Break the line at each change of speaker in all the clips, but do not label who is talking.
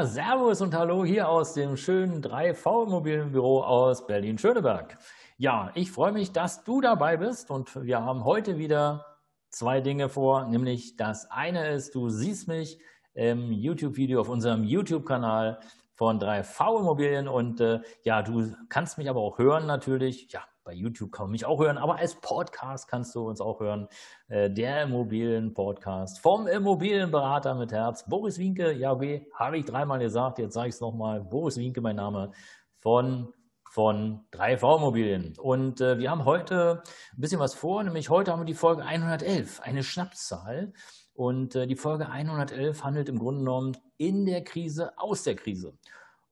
Servus und Hallo hier aus dem schönen 3V Immobilienbüro aus Berlin-Schöneberg. Ja, ich freue mich, dass du dabei bist und wir haben heute wieder zwei Dinge vor, nämlich das eine ist, du siehst mich im YouTube-Video auf unserem YouTube-Kanal von 3V Immobilien und äh, ja, du kannst mich aber auch hören natürlich. Ja, bei YouTube kann man mich auch hören, aber als Podcast kannst du uns auch hören. Äh, der Immobilien-Podcast vom Immobilienberater mit Herz. Boris Winke, ja, okay, habe ich dreimal gesagt, jetzt sage ich es nochmal. Boris Winke, mein Name, von, von 3V Immobilien. Und äh, wir haben heute ein bisschen was vor, nämlich heute haben wir die Folge 111, eine Schnapszahl. Und äh, die Folge 111 handelt im Grunde genommen in der Krise, aus der Krise.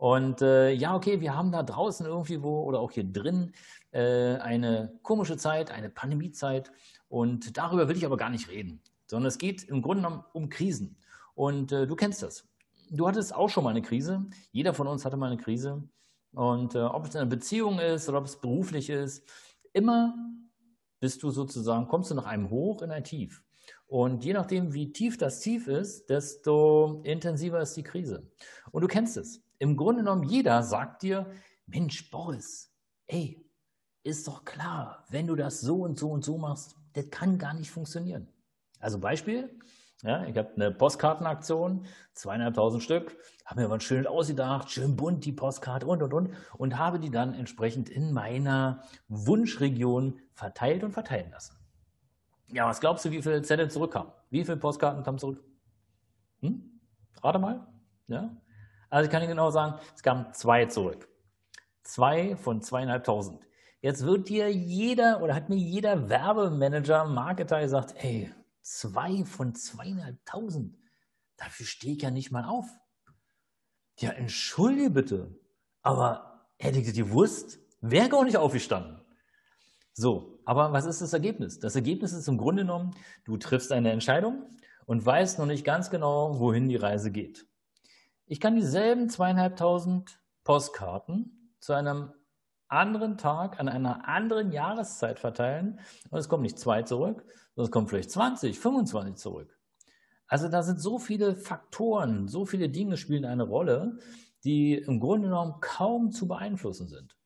Und äh, ja, okay, wir haben da draußen irgendwie wo oder auch hier drin äh, eine komische Zeit, eine Pandemiezeit. Und darüber will ich aber gar nicht reden, sondern es geht im Grunde genommen um Krisen. Und äh, du kennst das. Du hattest auch schon mal eine Krise. Jeder von uns hatte mal eine Krise. Und äh, ob es eine Beziehung ist oder ob es beruflich ist, immer bist du sozusagen, kommst du nach einem Hoch in ein Tief. Und je nachdem, wie tief das Tief ist, desto intensiver ist die Krise. Und du kennst es. Im Grunde genommen, jeder sagt dir, Mensch, Boris, ey, ist doch klar, wenn du das so und so und so machst, das kann gar nicht funktionieren. Also Beispiel, ja, ich habe eine Postkartenaktion, zweieinhalbtausend Stück, habe mir was schön ausgedacht, schön bunt die Postkarte und und und und habe die dann entsprechend in meiner Wunschregion verteilt und verteilen lassen. Ja, was glaubst du, wie viele Zettel zurückkamen? Wie viele Postkarten kamen zurück? Hm? Rate mal. Ja? Also ich kann Ihnen genau sagen, es kamen zwei zurück. Zwei von zweieinhalbtausend. Jetzt wird dir jeder oder hat mir jeder Werbemanager, Marketer gesagt, ey, zwei von zweieinhalbtausend, dafür stehe ich ja nicht mal auf. Ja, entschuldige bitte, aber hätte ich gewusst, wäre gar nicht aufgestanden. So, aber was ist das Ergebnis? Das Ergebnis ist im Grunde genommen, du triffst eine Entscheidung und weißt noch nicht ganz genau, wohin die Reise geht. Ich kann dieselben zweieinhalbtausend Postkarten zu einem anderen Tag an einer anderen Jahreszeit verteilen und es kommen nicht zwei zurück, sondern es kommen vielleicht 20, 25 zurück. Also da sind so viele Faktoren, so viele Dinge spielen eine Rolle, die im Grunde genommen kaum zu beeinflussen sind.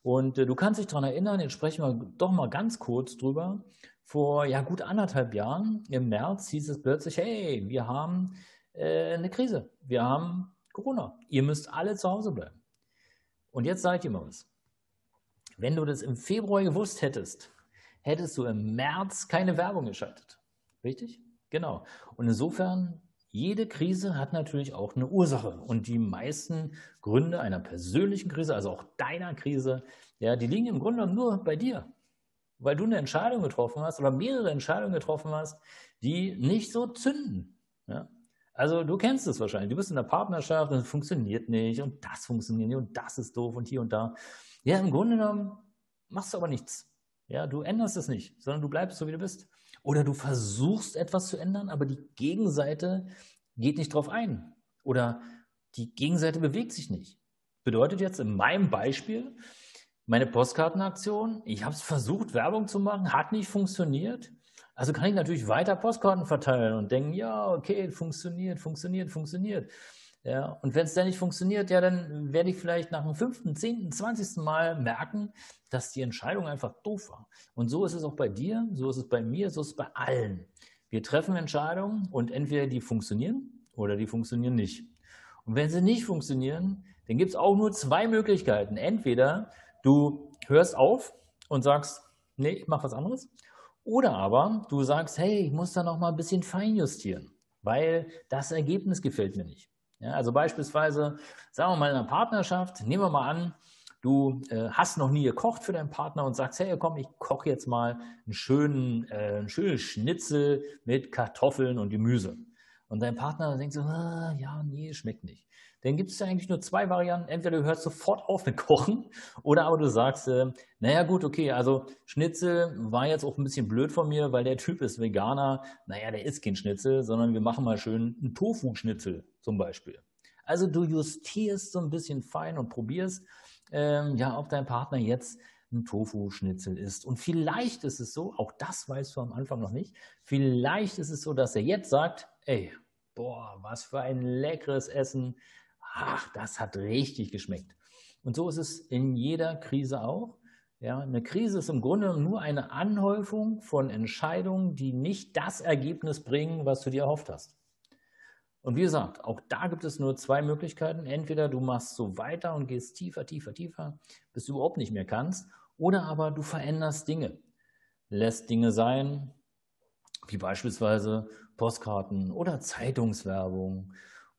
Und äh, du kannst dich daran erinnern, jetzt sprechen wir doch mal ganz kurz drüber. Vor ja gut anderthalb Jahren, im März, hieß es plötzlich, hey, wir haben äh, eine Krise, wir haben Corona, ihr müsst alle zu Hause bleiben. Und jetzt sage ich dir mal was. Wenn du das im Februar gewusst hättest, hättest du im März keine Werbung geschaltet. Richtig? Genau. Und insofern, jede Krise hat natürlich auch eine Ursache. Und die meisten Gründe einer persönlichen Krise, also auch deiner Krise, ja, die liegen im Grunde nur bei dir. Weil du eine Entscheidung getroffen hast oder mehrere Entscheidungen getroffen hast, die nicht so zünden. Ja? Also du kennst es wahrscheinlich. Du bist in einer Partnerschaft und es funktioniert nicht und das funktioniert nicht und das ist doof und hier und da. Ja, im Grunde genommen machst du aber nichts. Ja, du änderst es nicht, sondern du bleibst so, wie du bist. Oder du versuchst etwas zu ändern, aber die Gegenseite geht nicht drauf ein. Oder die Gegenseite bewegt sich nicht. Bedeutet jetzt in meinem Beispiel, meine Postkartenaktion, ich habe es versucht, Werbung zu machen, hat nicht funktioniert. Also kann ich natürlich weiter Postkarten verteilen und denken, ja, okay, funktioniert, funktioniert, funktioniert. Ja, und wenn es dann nicht funktioniert, ja, dann werde ich vielleicht nach dem fünften, zehnten, zwanzigsten Mal merken, dass die Entscheidung einfach doof war. Und so ist es auch bei dir, so ist es bei mir, so ist es bei allen. Wir treffen Entscheidungen und entweder die funktionieren oder die funktionieren nicht. Und wenn sie nicht funktionieren, dann gibt es auch nur zwei Möglichkeiten. Entweder du hörst auf und sagst, nee, ich mache was anderes. Oder aber du sagst, hey, ich muss da noch mal ein bisschen feinjustieren, weil das Ergebnis gefällt mir nicht. Ja, also beispielsweise, sagen wir mal in einer Partnerschaft, nehmen wir mal an, du äh, hast noch nie gekocht für deinen Partner und sagst, hey, komm, ich koche jetzt mal einen schönen, äh, einen schönen Schnitzel mit Kartoffeln und Gemüse. Und dein Partner denkt so, ah, ja, nee, schmeckt nicht. Dann gibt es ja eigentlich nur zwei Varianten. Entweder du hörst sofort auf mit Kochen oder aber du sagst, äh, naja gut, okay, also Schnitzel war jetzt auch ein bisschen blöd von mir, weil der Typ ist Veganer. Naja, der isst kein Schnitzel, sondern wir machen mal schön einen Tofu-Schnitzel zum Beispiel. Also du justierst so ein bisschen fein und probierst, ähm, ja, ob dein Partner jetzt ein Tofu-Schnitzel isst. Und vielleicht ist es so, auch das weißt du am Anfang noch nicht, vielleicht ist es so, dass er jetzt sagt, ey, boah, was für ein leckeres Essen. Ach, das hat richtig geschmeckt. Und so ist es in jeder Krise auch. Ja, eine Krise ist im Grunde nur eine Anhäufung von Entscheidungen, die nicht das Ergebnis bringen, was du dir erhofft hast. Und wie gesagt, auch da gibt es nur zwei Möglichkeiten. Entweder du machst so weiter und gehst tiefer, tiefer, tiefer, bis du überhaupt nicht mehr kannst, oder aber du veränderst Dinge, lässt Dinge sein, wie beispielsweise Postkarten oder Zeitungswerbung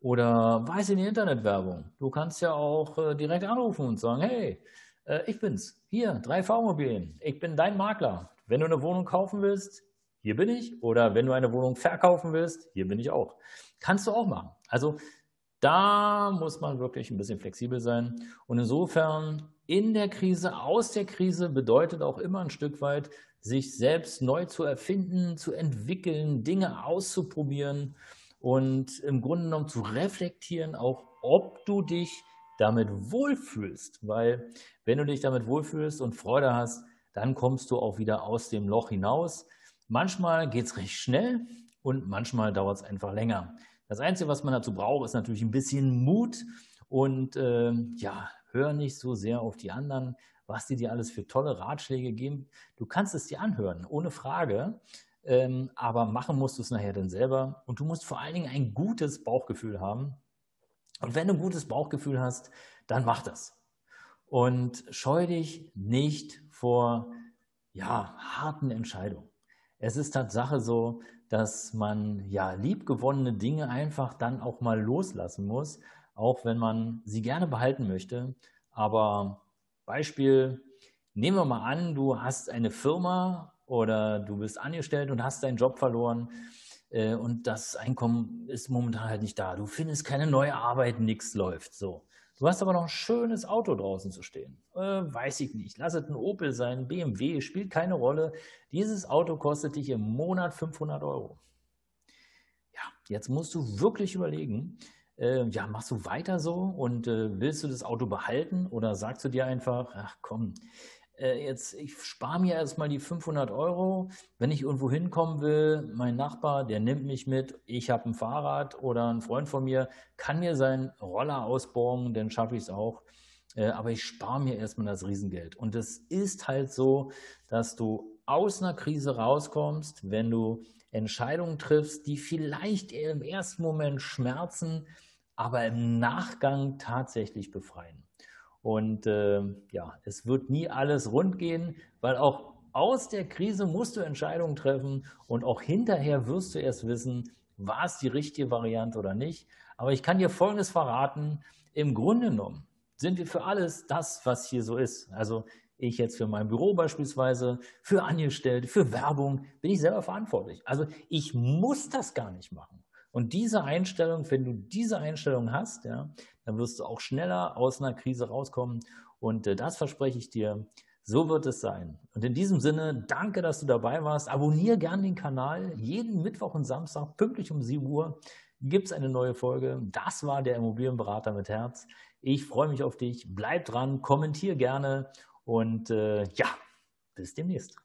oder weiß in die Internetwerbung. Du kannst ja auch äh, direkt anrufen und sagen, hey, äh, ich bin's, hier, 3V Immobilien, ich bin dein Makler. Wenn du eine Wohnung kaufen willst, hier bin ich. Oder wenn du eine Wohnung verkaufen willst, hier bin ich auch. Kannst du auch machen. Also da muss man wirklich ein bisschen flexibel sein. Und insofern in der Krise, aus der Krise bedeutet auch immer ein Stück weit, sich selbst neu zu erfinden, zu entwickeln, Dinge auszuprobieren und im Grunde genommen zu reflektieren, auch ob du dich damit wohlfühlst. Weil wenn du dich damit wohlfühlst und Freude hast, dann kommst du auch wieder aus dem Loch hinaus. Manchmal geht es recht schnell und manchmal dauert es einfach länger. Das Einzige, was man dazu braucht, ist natürlich ein bisschen Mut und äh, ja, hör nicht so sehr auf die anderen, was die dir alles für tolle Ratschläge geben. Du kannst es dir anhören, ohne Frage, ähm, aber machen musst du es nachher dann selber und du musst vor allen Dingen ein gutes Bauchgefühl haben. Und wenn du ein gutes Bauchgefühl hast, dann mach das. Und scheu dich nicht vor ja, harten Entscheidungen. Es ist Tatsache so, dass man ja liebgewonnene Dinge einfach dann auch mal loslassen muss, auch wenn man sie gerne behalten möchte. Aber Beispiel, nehmen wir mal an, du hast eine Firma oder du bist angestellt und hast deinen Job verloren äh, und das Einkommen ist momentan halt nicht da. Du findest keine neue Arbeit, nichts läuft so. Du hast aber noch ein schönes Auto draußen zu stehen. Äh, weiß ich nicht. Lass es ein Opel sein, BMW, spielt keine Rolle. Dieses Auto kostet dich im Monat 500 Euro. Ja, jetzt musst du wirklich überlegen, äh, ja, machst du weiter so und äh, willst du das Auto behalten oder sagst du dir einfach, ach komm, äh, jetzt, ich spare mir erstmal die 500 Euro. Wenn ich irgendwo hinkommen will, mein Nachbar, der nimmt mich mit, ich habe ein Fahrrad oder ein Freund von mir kann mir seinen Roller ausborgen, dann schaffe ich es auch. Äh, aber ich spare mir erstmal das Riesengeld. Und es ist halt so, dass du aus einer Krise rauskommst, wenn du Entscheidungen triffst, die vielleicht im ersten Moment schmerzen, aber im Nachgang tatsächlich befreien. Und äh, ja, es wird nie alles rund gehen, weil auch aus der Krise musst du Entscheidungen treffen und auch hinterher wirst du erst wissen, war es die richtige Variante oder nicht. Aber ich kann dir Folgendes verraten. Im Grunde genommen sind wir für alles das, was hier so ist. Also ich jetzt für mein Büro beispielsweise, für Angestellte, für Werbung, bin ich selber verantwortlich. Also ich muss das gar nicht machen. Und diese Einstellung, wenn du diese Einstellung hast, ja, dann wirst du auch schneller aus einer Krise rauskommen. Und äh, das verspreche ich dir. So wird es sein. Und in diesem Sinne, danke, dass du dabei warst. Abonniere gern den Kanal. Jeden Mittwoch und Samstag, pünktlich um 7 Uhr, gibt es eine neue Folge. Das war der Immobilienberater mit Herz. Ich freue mich auf dich. Bleib dran, kommentiere gerne und äh, ja, bis demnächst.